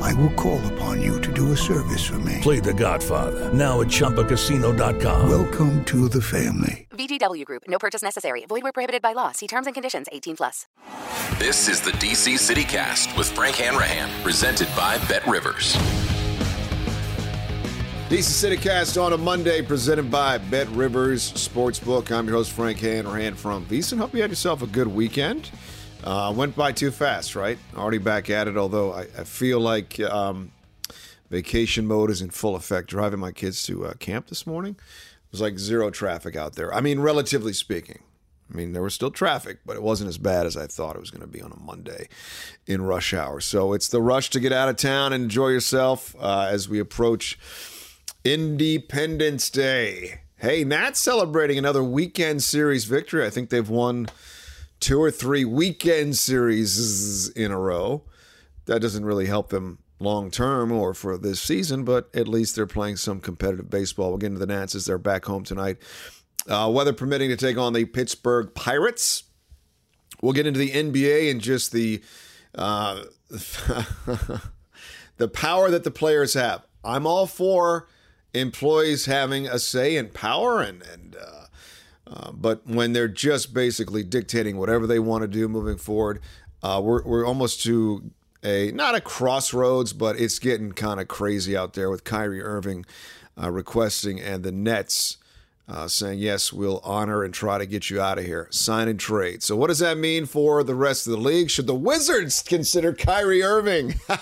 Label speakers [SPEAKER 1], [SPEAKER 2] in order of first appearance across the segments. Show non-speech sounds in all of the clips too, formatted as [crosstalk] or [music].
[SPEAKER 1] I will call upon you to do a service for me.
[SPEAKER 2] Play The Godfather now at ChumbaCasino.com.
[SPEAKER 1] Welcome to the family.
[SPEAKER 3] VGW Group. No purchase necessary. Void where prohibited by law. See terms and conditions. 18 plus.
[SPEAKER 4] This is the DC City Cast with Frank Hanrahan, presented by Bet Rivers.
[SPEAKER 5] DC CityCast on a Monday, presented by Bet Rivers Sportsbook. I'm your host, Frank Hanrahan from VSiN. Hope you had yourself a good weekend. Uh, went by too fast, right? Already back at it, although I, I feel like um, vacation mode is in full effect. Driving my kids to uh, camp this morning, it was like zero traffic out there. I mean, relatively speaking. I mean, there was still traffic, but it wasn't as bad as I thought it was going to be on a Monday in rush hour. So it's the rush to get out of town and enjoy yourself uh, as we approach Independence Day. Hey, Nats celebrating another weekend series victory. I think they've won two or three weekend series in a row. That doesn't really help them long term or for this season, but at least they're playing some competitive baseball. We'll get into the Nats as they're back home tonight. Uh, weather permitting to take on the Pittsburgh Pirates. We'll get into the NBA and just the uh, [laughs] the power that the players have. I'm all for employees having a say in power, and and uh, uh, but when they're just basically dictating whatever they want to do moving forward, uh, we're we're almost to a not a crossroads, but it's getting kind of crazy out there with Kyrie Irving uh, requesting and the Nets uh, saying, yes, we'll honor and try to get you out of here. Sign and trade. So, what does that mean for the rest of the league? Should the Wizards consider Kyrie Irving? [laughs]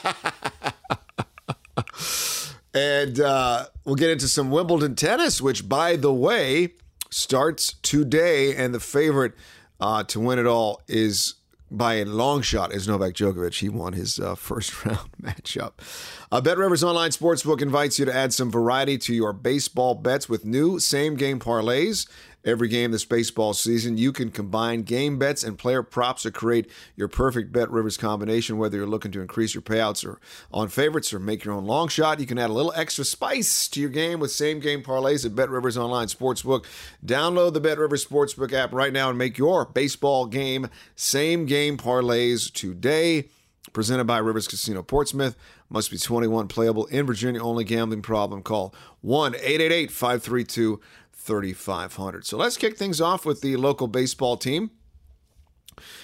[SPEAKER 5] and uh, we'll get into some Wimbledon tennis, which, by the way, starts today. And the favorite uh, to win it all is by a long shot is Novak Djokovic. He won his uh, [laughs] first round matchup. Uh, Bet Rivers Online Sportsbook invites you to add some variety to your baseball bets with new same game parlays. Every game this baseball season, you can combine game bets and player props to create your perfect Bet Rivers combination. Whether you're looking to increase your payouts or on favorites or make your own long shot, you can add a little extra spice to your game with same game parlays at Bet Rivers Online Sportsbook. Download the Bet Rivers Sportsbook app right now and make your baseball game same game parlays today. Presented by Rivers Casino Portsmouth. Must be 21 playable in Virginia only gambling problem. Call 1 888 532 3500. So let's kick things off with the local baseball team.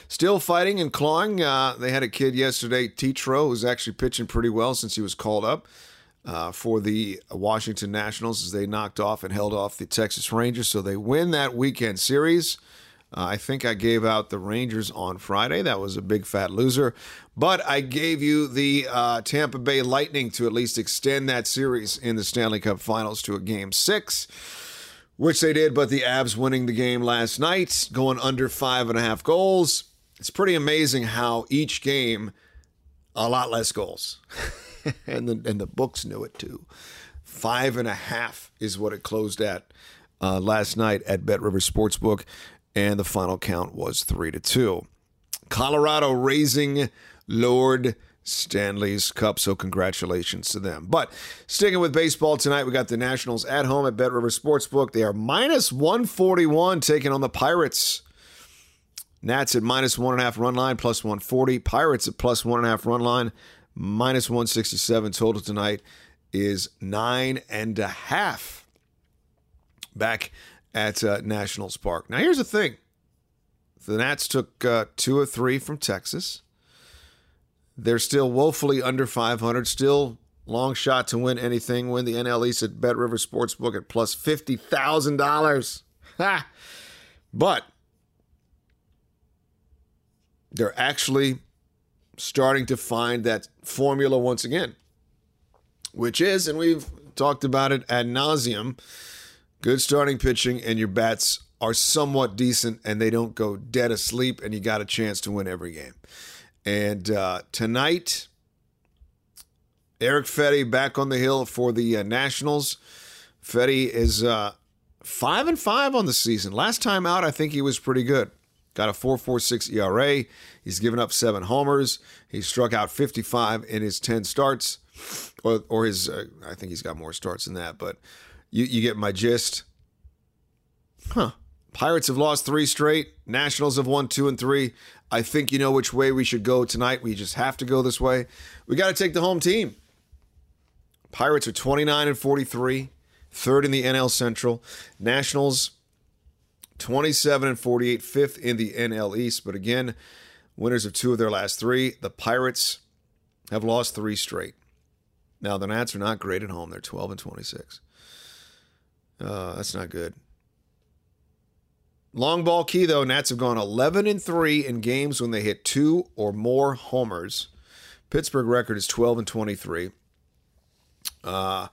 [SPEAKER 5] Still fighting and clawing. Uh, they had a kid yesterday, Tetreault, who's actually pitching pretty well since he was called up uh, for the Washington Nationals as they knocked off and held off the Texas Rangers. So they win that weekend series. Uh, I think I gave out the Rangers on Friday. That was a big fat loser. But I gave you the uh, Tampa Bay Lightning to at least extend that series in the Stanley Cup Finals to a game six. Which they did, but the Avs winning the game last night, going under five and a half goals. It's pretty amazing how each game, a lot less goals. [laughs] and, the, and the books knew it too. Five and a half is what it closed at uh, last night at Bet River Sportsbook, and the final count was three to two. Colorado raising Lord Stanley's Cup, so congratulations to them. But sticking with baseball tonight, we got the Nationals at home at Bet River Sportsbook. They are minus 141 taking on the Pirates. Nats at minus one and a half run line, plus 140. Pirates at plus one and a half run line, minus 167 total tonight is nine and a half back at uh, Nationals Park. Now, here's the thing the Nats took uh, two or three from Texas. They're still woefully under 500, still long shot to win anything. Win the NL East at Bet River Sportsbook at plus $50,000. Ha! But they're actually starting to find that formula once again, which is, and we've talked about it ad nauseum, good starting pitching and your bats are somewhat decent and they don't go dead asleep and you got a chance to win every game. And uh, tonight, Eric Fedde back on the hill for the uh, Nationals. Fedde is uh, five and five on the season. Last time out, I think he was pretty good. Got a 4.46 ERA. He's given up seven homers. He struck out 55 in his 10 starts, or, or his. Uh, I think he's got more starts than that, but you, you get my gist. Huh. Pirates have lost three straight. Nationals have won two and three. I think you know which way we should go tonight. We just have to go this way. We got to take the home team. Pirates are 29 and 43, third in the NL Central. Nationals 27 and 48, fifth in the NL East. But again, winners of two of their last three. The Pirates have lost three straight. Now the Nats are not great at home. They're 12 and 26. Uh, that's not good. Long ball key though, Nats have gone 11 and 3 in games when they hit two or more homers. Pittsburgh record is 12 and 23. Uh,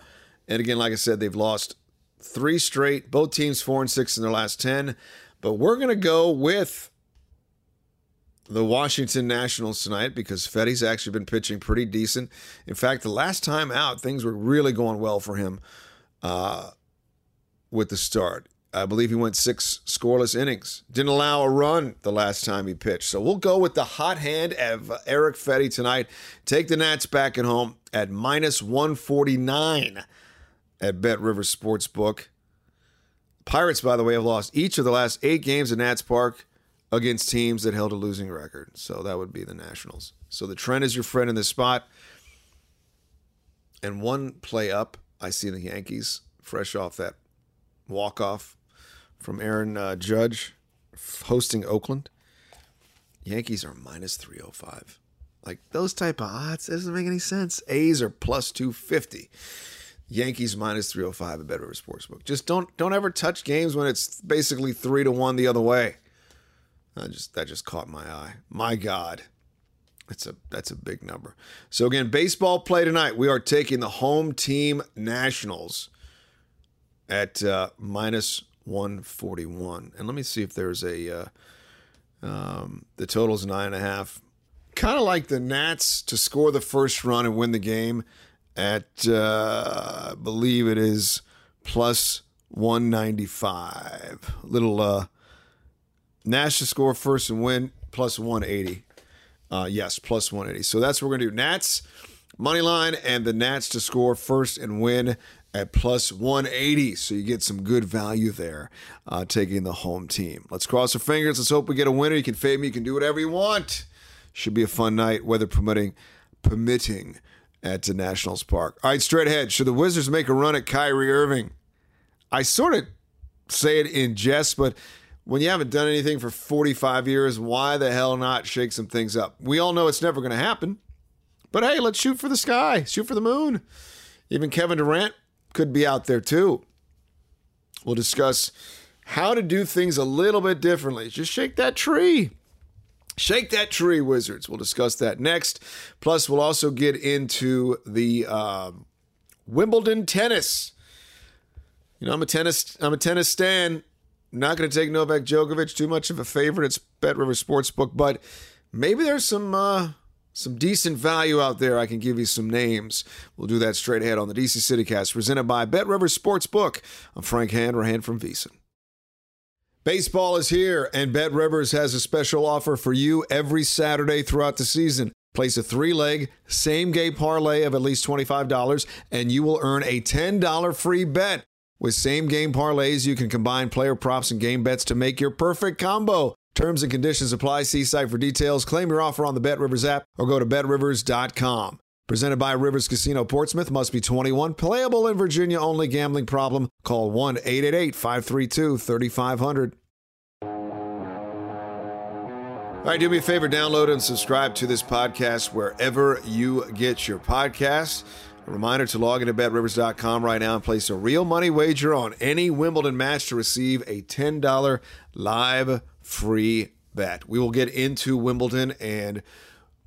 [SPEAKER 5] and again, like I said, they've lost three straight. Both teams four and six in their last 10. But we're to go with the Washington Nationals tonight because Fedde's actually been pitching pretty decent. In fact, the last time out, things were really going well for him uh, with the start. I believe he went six scoreless innings. Didn't allow a run the last time he pitched. So we'll go with the hot hand of Eric Fedde tonight. Take the Nats back at home at minus 149 at Bet River Sportsbook. Pirates, by the way, have lost each of the last eight games at Nats Park against teams that held a losing record. So that would be the Nationals. So the trend is your friend in this spot. And one play up, I see the Yankees fresh off that walk off from Aaron uh, Judge hosting Oakland. Yankees are minus 305. Like those type of odds, doesn't make any sense. A's are plus 250. Yankees minus 305 at Bet River Sportsbook. Just don't don't ever touch games when it's basically 3 to 1 the other way. I just that just caught my eye. My god. That's a that's a big number. So again, baseball play tonight. We are taking the home team Nationals at uh, minus 141. And let me see if there's a. Uh, um, the total's nine and a half. Kind of like the Nats to score the first run and win the game at, uh, I believe it is plus 195. Little uh, Nash to score first and win plus 180. Uh, yes, plus 180. So that's what we're going to do. Nats money line and the Nats to score first and win at plus 180. So you get some good value there uh, taking the home team. Let's cross our fingers. Let's hope we get a winner. You can fade me. You can do whatever you want. Should be a fun night, weather permitting, permitting at the Nationals Park. All right, straight ahead. Should the Wizards make a run at Kyrie Irving? I sort of say it in jest, but when you haven't done anything for 45 years, why the hell not shake some things up? We all know it's never going to happen. But hey, let's shoot for the sky, shoot for the moon. Even Kevin Durant could be out there too. We'll discuss how to do things a little bit differently. Just shake that tree. Shake that tree, Wizards. We'll discuss that next. Plus, we'll also get into the um, Wimbledon tennis. You know, I'm a tennis I'm a tennis stan. Not going to take Novak Djokovic too much of a favorite. It's Bet River Sportsbook, but maybe there's some uh, some decent value out there. I can give you some names. We'll do that straight ahead on the DC CityCast, presented by Bet River Sportsbook. I'm Frank Hanrahan from VSiN. Baseball is here, and Bet Rivers has a special offer for you every Saturday throughout the season. Place a three leg, same game parlay of at least $25, and you will earn a $10 free bet. With same game parlays, you can combine player props and game bets to make your perfect combo. Terms and conditions apply. See site for details. Claim your offer on the Bet Rivers app or go to betrivers.com. Presented by Rivers Casino Portsmouth. Must be 21. Playable in Virginia only. Gambling problem? Call 1 888 532 3500. All right, do me a favor, download and subscribe to this podcast wherever you get your podcasts. A reminder to log into betrivers.com right now and place a real money wager on any Wimbledon match to receive a $10 live free bet. We will get into Wimbledon and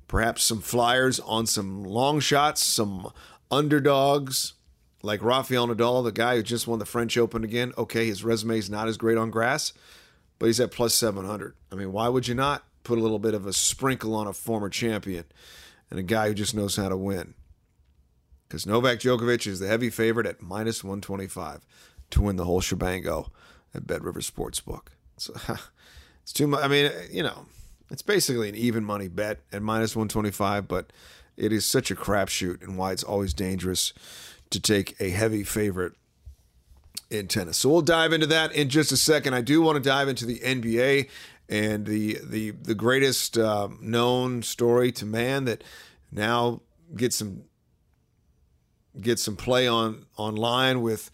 [SPEAKER 5] perhaps some flyers on some long shots, some underdogs like Rafael Nadal, the guy who just won the French Open again. Okay, his resume is not as great on grass, but he's at plus 700. I mean, why would you not put a little bit of a sprinkle on a former champion and a guy who just knows how to win? Because Novak Djokovic is the heavy favorite at minus 125 to win the whole shebango at Bet River Sportsbook. So, [laughs] it's too much. I mean, you know, it's basically an even money bet at minus 125, but it is such a crapshoot and why it's always dangerous to take a heavy favorite in tennis. So we'll dive into that in just a second. I do want to dive into the NBA and the the the greatest uh, known story to man that now gets some get some play on online with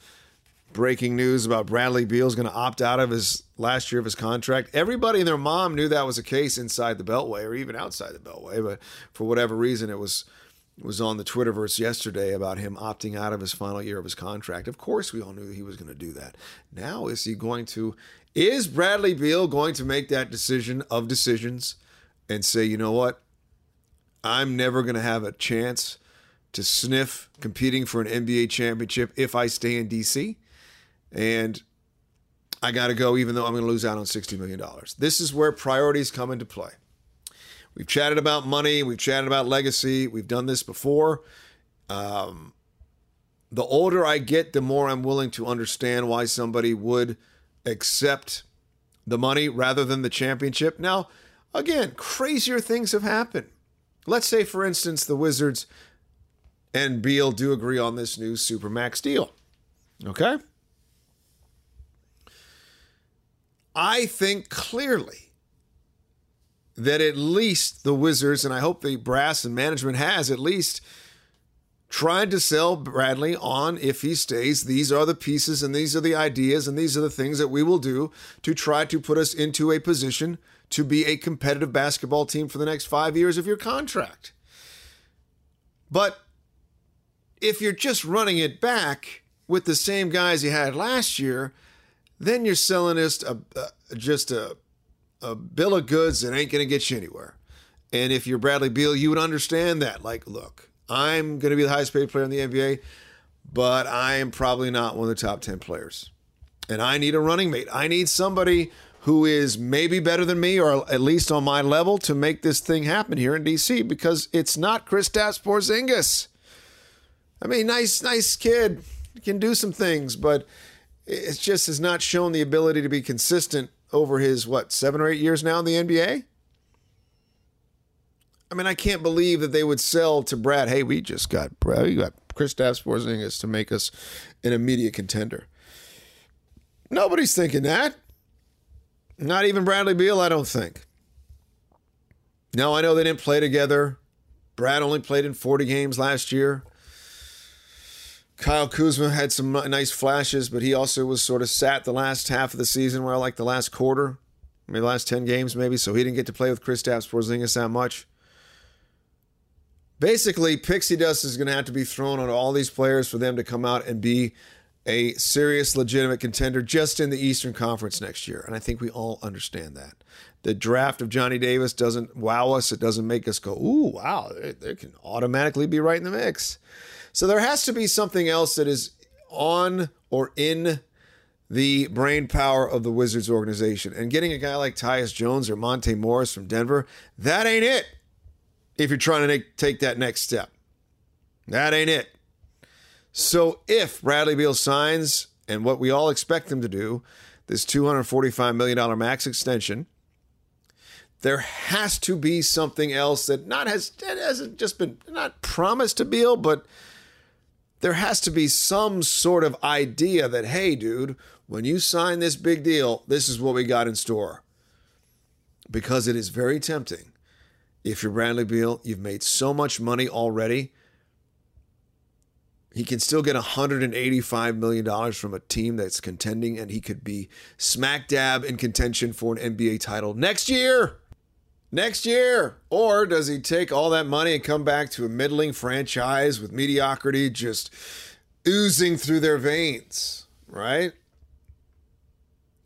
[SPEAKER 5] breaking news about Bradley Beal is going to opt out of his last year of his contract. Everybody and their mom knew that was the case inside the Beltway or even outside the Beltway, but for whatever reason, it was it was on the Twitterverse yesterday about him opting out of his final year of his contract. Of course, we all knew he was going to do that. Now, is he going to? Is Bradley Beal going to make that decision of decisions and say, you know what? I'm never going to have a chance to sniff competing for an NBA championship if I stay in DC. And I got to go, even though I'm going to lose out on $60 million. This is where priorities come into play. We've chatted about money, we've chatted about legacy, we've done this before. Um, the older I get, the more I'm willing to understand why somebody would accept the money rather than the championship. Now, again, crazier things have happened. Let's say, for instance, the Wizards and Beal do agree on this new Supermax deal. Okay? I think clearly that at least the Wizards, and I hope the brass and management has at least tried to sell Bradley on if he stays. These are the pieces and these are the ideas and these are the things that we will do to try to put us into a position to be a competitive basketball team for the next five years of your contract. But if you're just running it back with the same guys you had last year, then you're selling us a, just a, a bill of goods that ain't going to get you anywhere. And if you're Bradley Beal, you would understand that. Like, look, I'm going to be the highest paid player in the NBA, but I am probably not one of the top 10 players. And I need a running mate. I need somebody who is maybe better than me or at least on my level to make this thing happen here in DC because it's not Kristaps Porzingis. I mean, nice, nice kid, can do some things, but it just has not shown the ability to be consistent over his what seven or eight years now in the NBA. I mean, I can't believe that they would sell to Brad. Hey, we just got Brad, we got Kristaps Porzingis to make us an immediate contender. Nobody's thinking that. Not even Bradley Beal, I don't think. Now I know they didn't play together. Brad only played in 40 games last year. Kyle Kuzma had some nice flashes, but he also was sort of sat the last half of the season, where like the last quarter, maybe the last 10 games, maybe. So he didn't get to play with Kristaps Porzingis that much. Basically, pixie dust is going to have to be thrown on all these players for them to come out and be a serious, legitimate contender just in the Eastern Conference next year. And I think we all understand that. The draft of Johnny Davis doesn't wow us. It doesn't make us go, ooh, wow, they, they can automatically be right in the mix. So there has to be something else that is on or in the brain power of the Wizards organization. And getting a guy like Tyus Jones or Monte Morris from Denver, that ain't it. If you're trying to take that next step, that ain't it. So if Bradley Beal signs, and what we all expect him to do, this $245 million max extension, there has to be something else that not has that hasn't just been not promised to Beal, but there has to be some sort of idea that, hey, dude, when you sign this big deal, this is what we got in store. Because it is very tempting. If you're Bradley Beal, you've made so much money already. He can still get $185 million from a team that's contending, and he could be smack dab in contention for an NBA title next year. Next year. Or does he take all that money and come back to a middling franchise with mediocrity just oozing through their veins, right?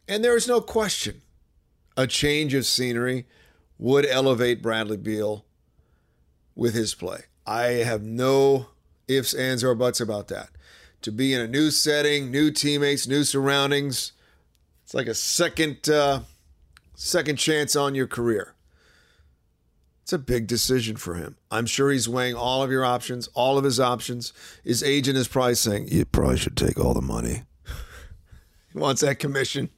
[SPEAKER 5] And there is no question a change of scenery would elevate Bradley Beal with his play. I have no ifs, ands, or buts about that. To be in a new setting, new teammates, new surroundings, it's like a second uh, second chance on your career. It's a big decision for him. I'm sure he's weighing all of your options, all of his options. His agent is probably saying, You probably should take all the money. [laughs] he wants that commission.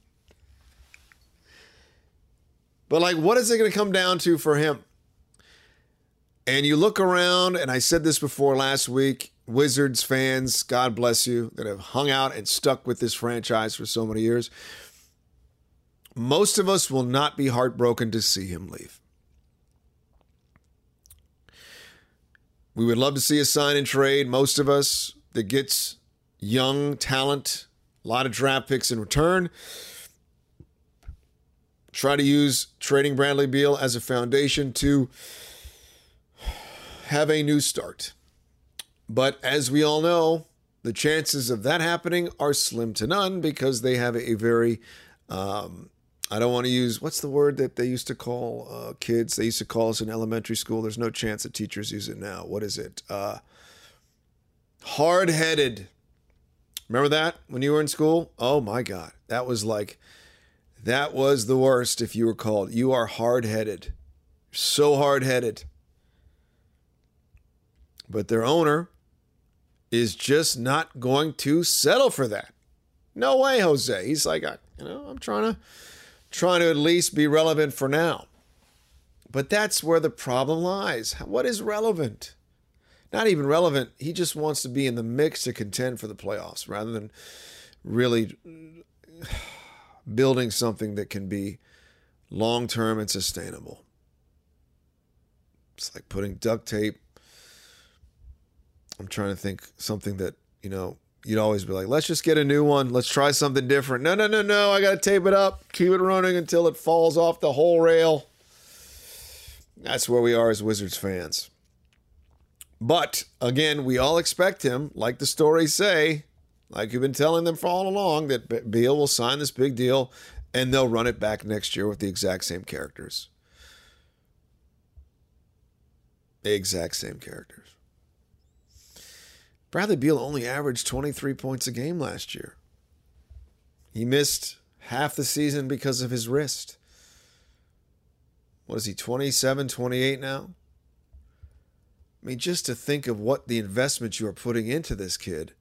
[SPEAKER 5] But, like, what is it going to come down to for him? And you look around, and I said this before last week Wizards fans, God bless you, that have hung out and stuck with this franchise for so many years. Most of us will not be heartbroken to see him leave. We would love to see a sign and trade. Most of us that gets young talent, a lot of draft picks in return. Try to use trading Bradley Beal as a foundation to have a new start. But as we all know, the chances of that happening are slim to none because they have a very, um, I don't want to use, what's the word that they used to call uh, kids? They used to call us in elementary school. There's no chance that teachers use it now. What is it? Uh, Hard headed. Remember that when you were in school? Oh my God. That was like, that was the worst if you were called. You are hard headed. So hard headed. But their owner is just not going to settle for that. No way, Jose. He's like, I, you know, I'm trying to trying to at least be relevant for now. But that's where the problem lies. What is relevant? Not even relevant. He just wants to be in the mix to contend for the playoffs rather than really building something that can be long term and sustainable. It's like putting duct tape I'm trying to think something that, you know, you'd always be like, let's just get a new one. Let's try something different. No, no, no, no. I got to tape it up, keep it running until it falls off the whole rail. That's where we are as Wizards fans. But again, we all expect him, like the stories say, like you've been telling them for all along, that Beal will sign this big deal and they'll run it back next year with the exact same characters. The exact same characters. Bradley Beal only averaged 23 points a game last year. He missed half the season because of his wrist. What is he, 27, 28 now? I mean, just to think of what the investment you are putting into this kid,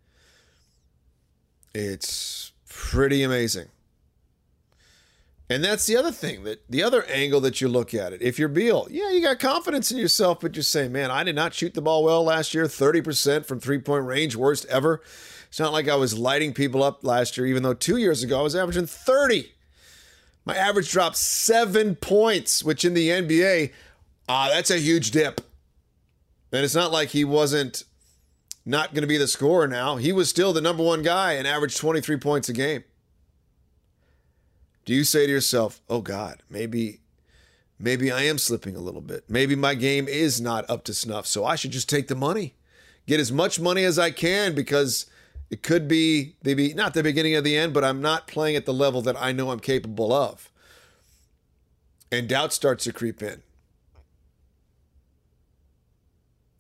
[SPEAKER 5] it's pretty amazing. And that's the other thing that the other angle that you look at it. If you're Beal, yeah, you got confidence in yourself, but you say, man, I did not shoot the ball well last year, 30% from three point range, worst ever. It's not like I was lighting people up last year, even though two years ago I was averaging 30. My average dropped seven points, which in the NBA, ah, that's a huge dip. And it's not like he wasn't not going to be the scorer now. He was still the number one guy and averaged 23 points a game do you say to yourself, "Oh God, maybe maybe I am slipping a little bit. Maybe my game is not up to snuff, so I should just take the money. Get as much money as I can because it could be maybe not the beginning of the end, but I'm not playing at the level that I know I'm capable of." And doubt starts to creep in.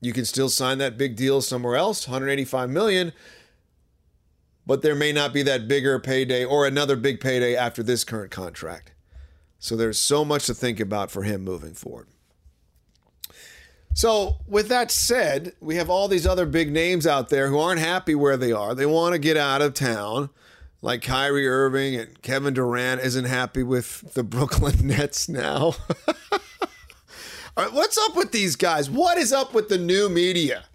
[SPEAKER 5] You can still sign that big deal somewhere else, 185 million, but there may not be that bigger payday or another big payday after this current contract. So there's so much to think about for him moving forward. So, with that said, we have all these other big names out there who aren't happy where they are. They want to get out of town, like Kyrie Irving and Kevin Durant isn't happy with the [laughs] Brooklyn Nets now. [laughs] all right, what's up with these guys? What is up with the new media?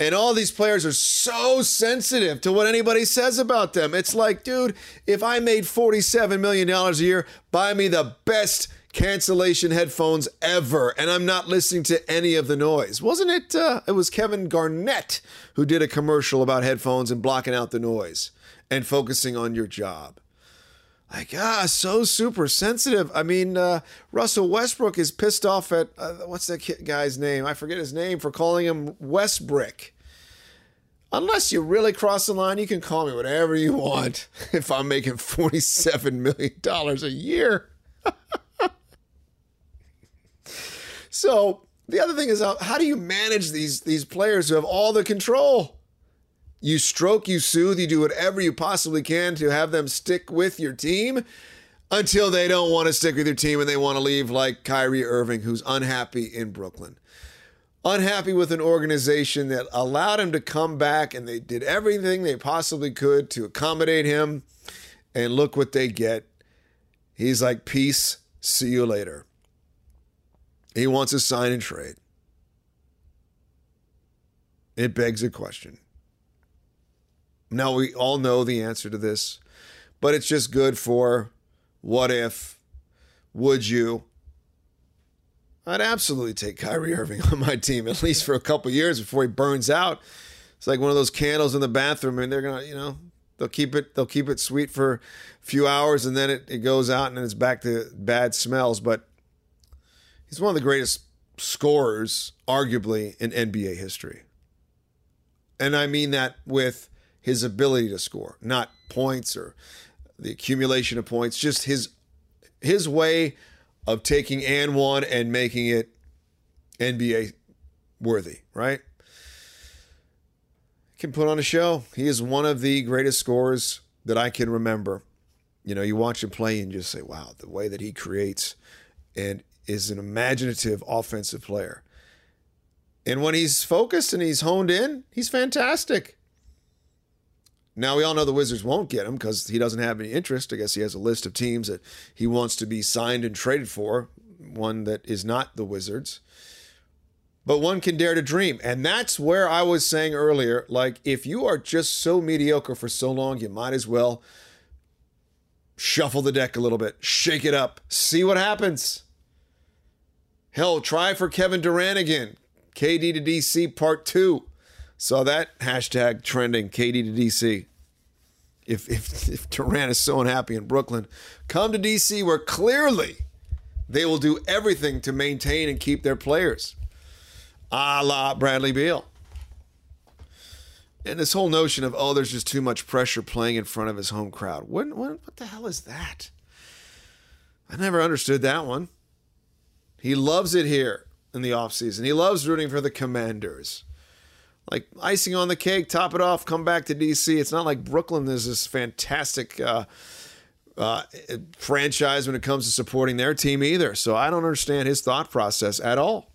[SPEAKER 5] And all these players are so sensitive to what anybody says about them. It's like, dude, if I made $47 million a year, buy me the best cancellation headphones ever, and I'm not listening to any of the noise. Wasn't it? Uh, it was Kevin Garnett who did a commercial about headphones and blocking out the noise and focusing on your job. Like, ah, so super sensitive. I mean, uh, Russell Westbrook is pissed off at uh, what's that guy's name? I forget his name for calling him Westbrick. Unless you really cross the line, you can call me whatever you want [laughs] if I'm making $47 million a year. [laughs] so the other thing is, how do you manage these, these players who have all the control? You stroke, you soothe, you do whatever you possibly can to have them stick with your team until they don't want to stick with your team and they want to leave, like Kyrie Irving, who's unhappy in Brooklyn. Unhappy with an organization that allowed him to come back and they did everything they possibly could to accommodate him. And look what they get. He's like, Peace, see you later. He wants a sign and trade. It begs a question. Now, we all know the answer to this, but it's just good for what if, would you? I'd absolutely take Kyrie Irving on my team, at least for a couple years before he burns out. It's like one of those candles in the bathroom, and they're gonna, you know, they'll keep it, they'll keep it sweet for a few hours, and then it, it goes out, and then it's back to bad smells. But he's one of the greatest scorers, arguably, in NBA history. And I mean that with his ability to score, not points or the accumulation of points, just his his way of taking and one and making it NBA worthy, right? Can put on a show. He is one of the greatest scorers that I can remember. You know, you watch him play and just say, wow, the way that he creates and is an imaginative offensive player. And when he's focused and he's honed in, he's fantastic. Now we all know the Wizards won't get him because he doesn't have any interest. I guess he has a list of teams that he wants to be signed and traded for, one that is not the Wizards. But one can dare to dream. And that's where I was saying earlier like, if you are just so mediocre for so long, you might as well shuffle the deck a little bit, shake it up, see what happens. Hell, try for Kevin Durant again. KD to DC part two. Saw that hashtag trending KD to DC. If, if, if Durant is so unhappy in Brooklyn, come to DC where clearly they will do everything to maintain and keep their players. A la Bradley Beal. And this whole notion of, oh, there's just too much pressure playing in front of his home crowd. What, what, what the hell is that? I never understood that one. He loves it here in the offseason. He loves rooting for the commanders like icing on the cake, top it off, come back to DC. It's not like Brooklyn is this fantastic uh, uh, franchise when it comes to supporting their team either. So I don't understand his thought process at all.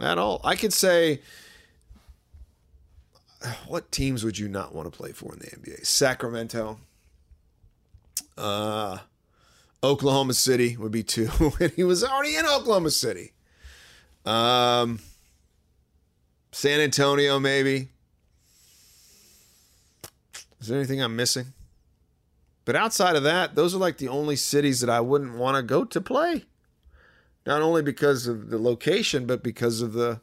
[SPEAKER 5] At all. I could say, what teams would you not want to play for in the NBA? Sacramento, uh, Oklahoma City would be two. [laughs] and he was already in Oklahoma City. Um, San Antonio, maybe. Is there anything I'm missing? But outside of that, those are like the only cities that I wouldn't want to go to play. Not only because of the location, but because of the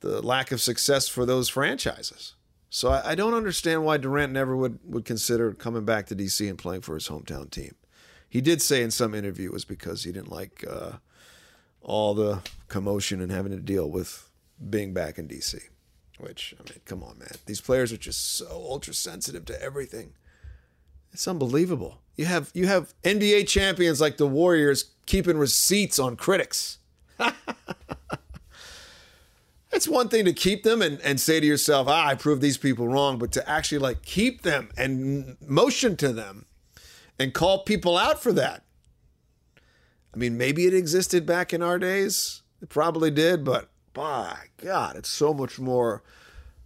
[SPEAKER 5] the lack of success for those franchises. So I, I don't understand why Durant never would, would consider coming back to DC and playing for his hometown team. He did say in some interview it was because he didn't like uh, all the commotion and having to deal with being back in DC. Which, I mean, come on, man. These players are just so ultra sensitive to everything. It's unbelievable. You have you have NBA champions like the Warriors keeping receipts on critics. [laughs] it's one thing to keep them and, and say to yourself, ah, I proved these people wrong, but to actually like keep them and motion to them and call people out for that. I mean, maybe it existed back in our days. It probably did, but by God, it's so much more,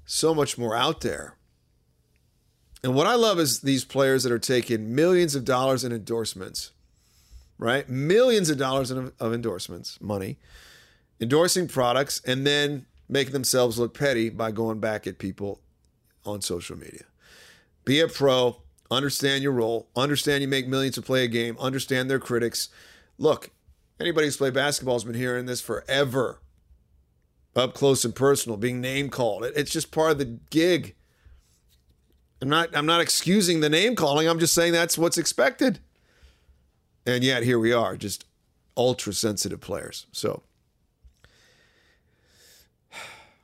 [SPEAKER 5] so much more out there. And what I love is these players that are taking millions of dollars in endorsements, right? Millions of dollars of, of endorsements, money, endorsing products, and then making themselves look petty by going back at people on social media. Be a pro, understand your role, understand you make millions to play a game, understand their critics. Look, anybody who's played basketball has been hearing this forever. Up close and personal, being name called. It's just part of the gig. I'm not I'm not excusing the name calling. I'm just saying that's what's expected. And yet here we are, just ultra sensitive players. So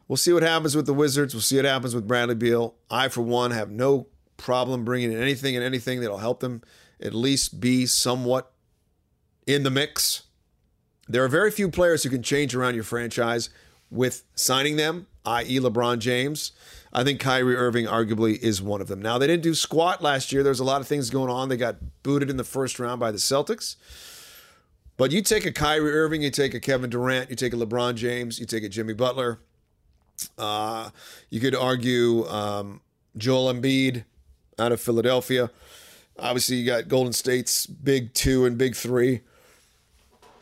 [SPEAKER 5] we'll see what happens with the Wizards. We'll see what happens with Bradley Beal. I, for one, have no problem bringing in anything and anything that'll help them at least be somewhat in the mix. There are very few players who can change around your franchise with signing them, i.e., LeBron James. I think Kyrie Irving arguably is one of them. Now, they didn't do squat last year. There's a lot of things going on. They got booted in the first round by the Celtics. But you take a Kyrie Irving, you take a Kevin Durant, you take a LeBron James, you take a Jimmy Butler. Uh, you could argue um, Joel Embiid out of Philadelphia. Obviously, you got Golden State's big two and big three.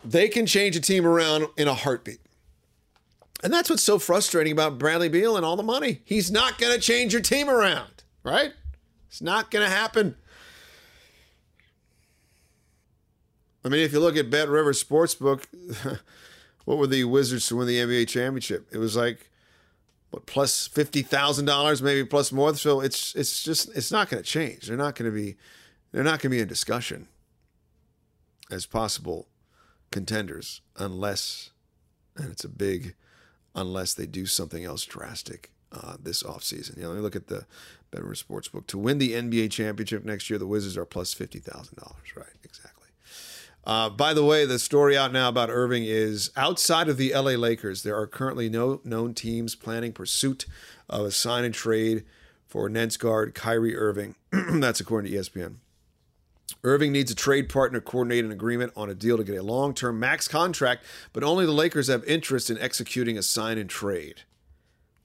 [SPEAKER 5] They can change a team around in a heartbeat. And that's what's so frustrating about Bradley Beal and all the money. He's not going to change your team around, right? It's not going to happen. I mean, if you look at Bet River Sportsbook, [laughs] what were the Wizards to win the NBA championship? It was like what plus fifty thousand dollars, maybe plus more. So it's it's just it's not going to change. They're not going to be they're not going to be in discussion as possible contenders unless and it's a big unless they do something else drastic uh, this offseason. You know, let me look at the Better Sportsbook. To win the NBA championship next year, the Wizards are plus $50,000. Right, exactly. Uh, by the way, the story out now about Irving is outside of the LA Lakers, there are currently no known teams planning pursuit of a sign and trade for Nets guard Kyrie Irving. [clears throat] That's according to ESPN. Irving needs a trade partner to coordinate an agreement on a deal to get a long term max contract, but only the Lakers have interest in executing a sign and trade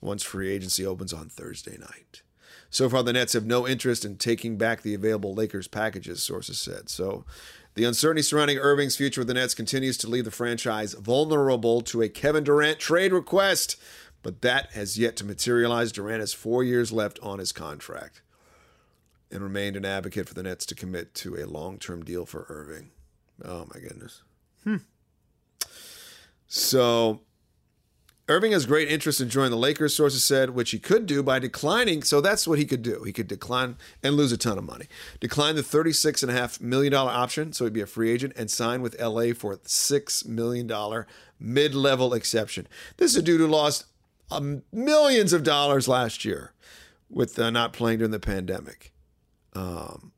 [SPEAKER 5] once free agency opens on Thursday night. So far, the Nets have no interest in taking back the available Lakers packages, sources said. So the uncertainty surrounding Irving's future with the Nets continues to leave the franchise vulnerable to a Kevin Durant trade request, but that has yet to materialize. Durant has four years left on his contract and remained an advocate for the Nets to commit to a long term deal for Irving. Oh, my goodness. Hmm. So, Irving has great interest in joining the Lakers, sources said, which he could do by declining. So that's what he could do. He could decline and lose a ton of money. Decline the $36.5 million option, so he'd be a free agent, and sign with LA for a $6 million mid level exception. This is a dude who lost um, millions of dollars last year with uh, not playing during the pandemic. Um,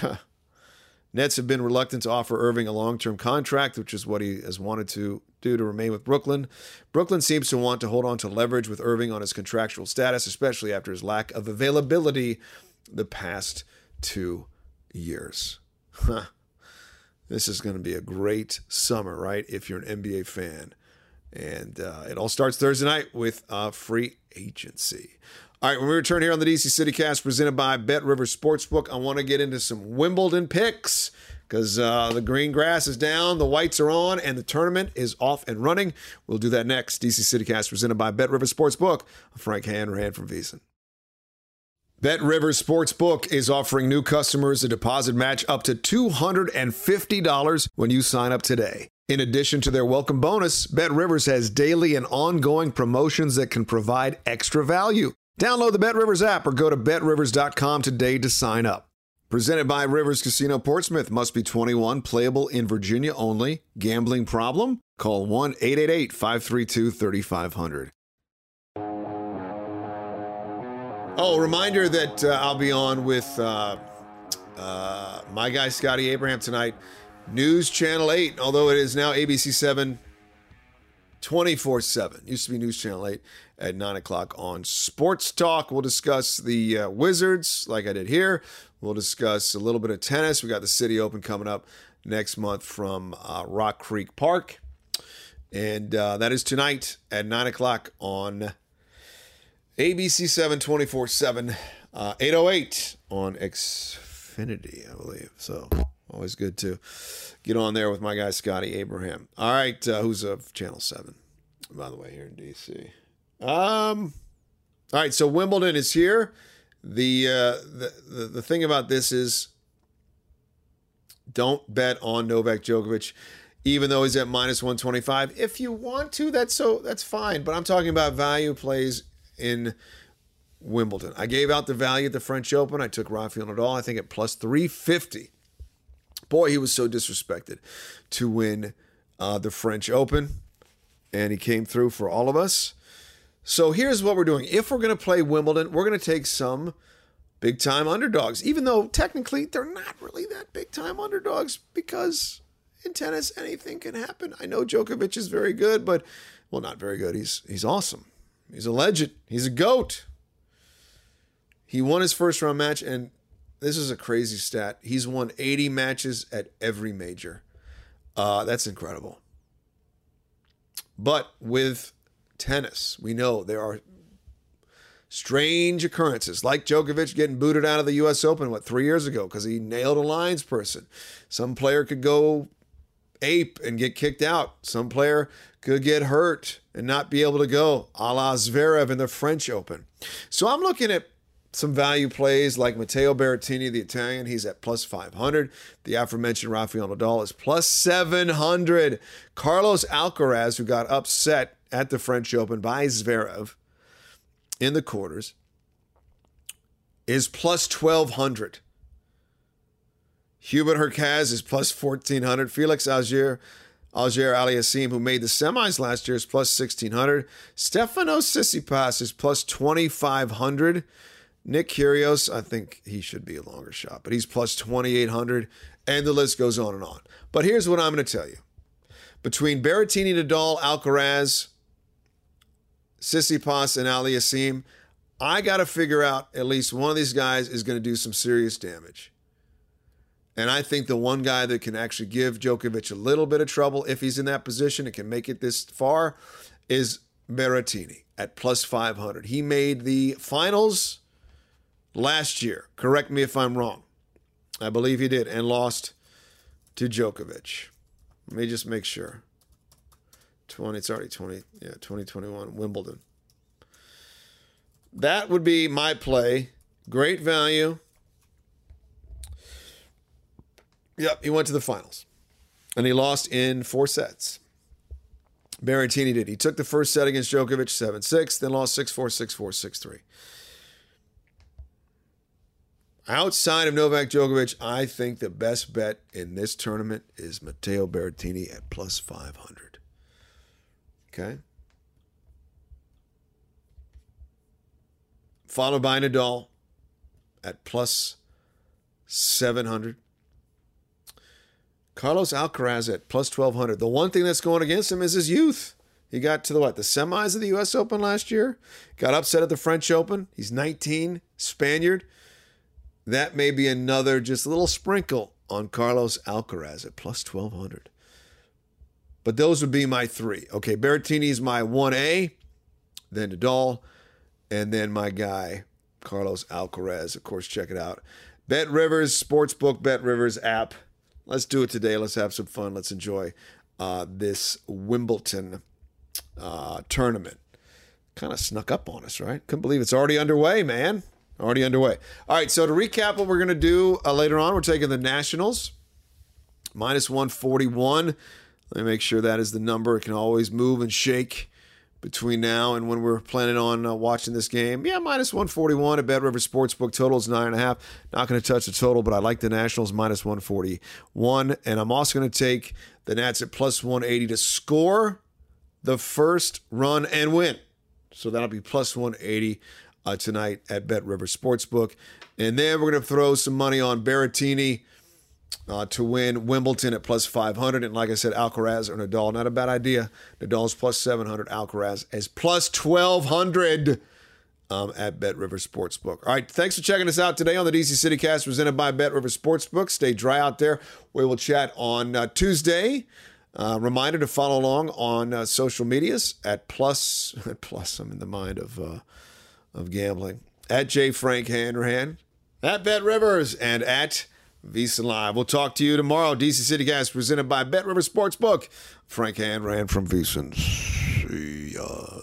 [SPEAKER 5] [laughs] Nets have been reluctant to offer Irving a long term contract, which is what he has wanted to do to remain with Brooklyn. Brooklyn seems to want to hold on to leverage with Irving on his contractual status, especially after his lack of availability the past two years. this is going to be a great summer, right? If you're an NBA fan. And uh, it all starts Thursday night with a free agency. All right, when we return here on the DC City Cast presented by Bet River Sportsbook, I want to get into some Wimbledon picks because uh, the green grass is down, the whites are on, and the tournament is off and running. We'll do that next. DC City Cast presented by Bet River Sportsbook. I'm Frank Hanrahan from VSiN. Bet River Sportsbook is offering new customers a deposit match up to $250 when you sign up today. In addition to their welcome bonus, Bet Rivers has daily and ongoing promotions that can provide extra value. Download the Bet Rivers app or go to betrivers.com today to sign up. Presented by Rivers Casino Portsmouth. Must be 21, playable in Virginia only. Gambling problem? Call 1 888 532 3500. Oh, reminder that uh, I'll be on with uh, uh, my guy Scotty Abraham tonight. News Channel 8, although it is now ABC 7 24 7. Used to be News Channel 8 at 9 o'clock on Sports Talk. We'll discuss the uh, Wizards, like I did here. We'll discuss a little bit of tennis. We got the City Open coming up next month from uh, Rock Creek Park. And uh, that is tonight at 9 o'clock on ABC 7 24 7, uh, 808 on Xfinity, I believe. So always good to get on there with my guy Scotty Abraham. All right, uh, who's of Channel 7, by the way, here in DC. Um, all right, so Wimbledon is here. The, uh, the, the, the thing about this is don't bet on Novak Djokovic even though he's at minus 125. If you want to, that's so that's fine. But I'm talking about value plays in Wimbledon. I gave out the value at the French Open. I took Rafael Nadal, I think at plus 350. Boy, he was so disrespected to win uh, the French Open, and he came through for all of us. So here's what we're doing. If we're going to play Wimbledon, we're going to take some big time underdogs, even though technically they're not really that big time underdogs because in tennis anything can happen. I know Djokovic is very good, but well, not very good. He's he's awesome. He's a legend. He's a goat. He won his first round match, and this is a crazy stat. He's won 80 matches at every major. Uh, that's incredible. But with tennis, we know there are strange occurrences, like Djokovic getting booted out of the U.S. Open, what, three years ago because he nailed a lines person. Some player could go ape and get kicked out. Some player could get hurt and not be able to go, a la Zverev in the French Open. So I'm looking at some value plays like Matteo Berrettini, the Italian. He's at plus 500. The aforementioned Rafael Nadal is plus 700. Carlos Alcaraz, who got upset at the French Open by Zverev in the quarters, is plus 1200. Hubert Hurkacz is plus 1400. Felix Auger, Auger Aliassime, who made the semis last year, is plus 1600. Stefano Tsitsipas is plus 2500. Nick Kyrgios, I think he should be a longer shot, but he's plus 2800. And the list goes on and on. But here's what I'm going to tell you. Between Berrettini, Nadal, Alcaraz, Tsitsipas, and Aliassime, I got to figure out at least one of these guys is going to do some serious damage. And I think the one guy that can actually give Djokovic a little bit of trouble if he's in that position and can make it this far is Berrettini at plus 500. He made the finals last year. Correct me if I'm wrong. I believe he did and lost to Djokovic. Let me just make sure. 20 it's already 20 yeah, 2021 Wimbledon. That would be my play. Great value. Yep, he went to the finals. And he lost in four sets. Berrettini did. He took the first set against Djokovic 7 6, then lost 6 4, 6 4, 6 3. Outside of Novak Djokovic, I think the best bet in this tournament is Matteo Berrettini at plus 500. Okay? Followed by Nadal at plus 700. Carlos Alcaraz at plus 1200. The one thing that's going against him is his youth. He got to the what? The semis of the US Open last year. Got upset at the French Open. He's 19, Spaniard. That may be another just a little sprinkle on Carlos Alcaraz at plus 1200. But those would be my three. Okay, Berrettini's my 1A, then Nadal, and then my guy, Carlos Alcaraz. Of course, check it out. Bet Rivers, Sportsbook Bet Rivers app let's do it today. Let's have some fun. Let's enjoy uh, this Wimbledon uh, tournament. Kind of snuck up on us, right? Couldn't believe it's already underway, man. Already underway. All right, so to recap what we're going to do uh, later on, we're taking the Nationals minus 141. Let me make sure that is the number. It can always move and shake between now and when we're planning on uh, watching this game. Yeah, minus 141 at Bet River Sportsbook. Total is 9.5. Not going to touch the total, but I like the Nationals minus 141. And I'm also going to take the Nats at plus 180 to score the first run and win. So that'll be plus 180 uh, tonight at Bet River Sportsbook. And then we're going to throw some money on Berrettini uh, to win Wimbledon at plus 500. And like I said, Alcaraz or Nadal, not a bad idea. Nadal's plus 700, Alcaraz is plus 1200 um, at Bet River Sportsbook. All right, thanks for checking us out today on the DC City Cast presented by Bet River Sportsbook. Stay dry out there. We will chat on uh, Tuesday. Uh, reminder to follow along on uh, social medias at plus [laughs] plus. I'm in the mind of uh, of gambling at J Frank Hanrahan, at Bet Rivers, and at Visa Live. We'll talk to you tomorrow. DC City Cast presented by Bet River Sportsbook. Frank Hanrahan from Visa. See ya.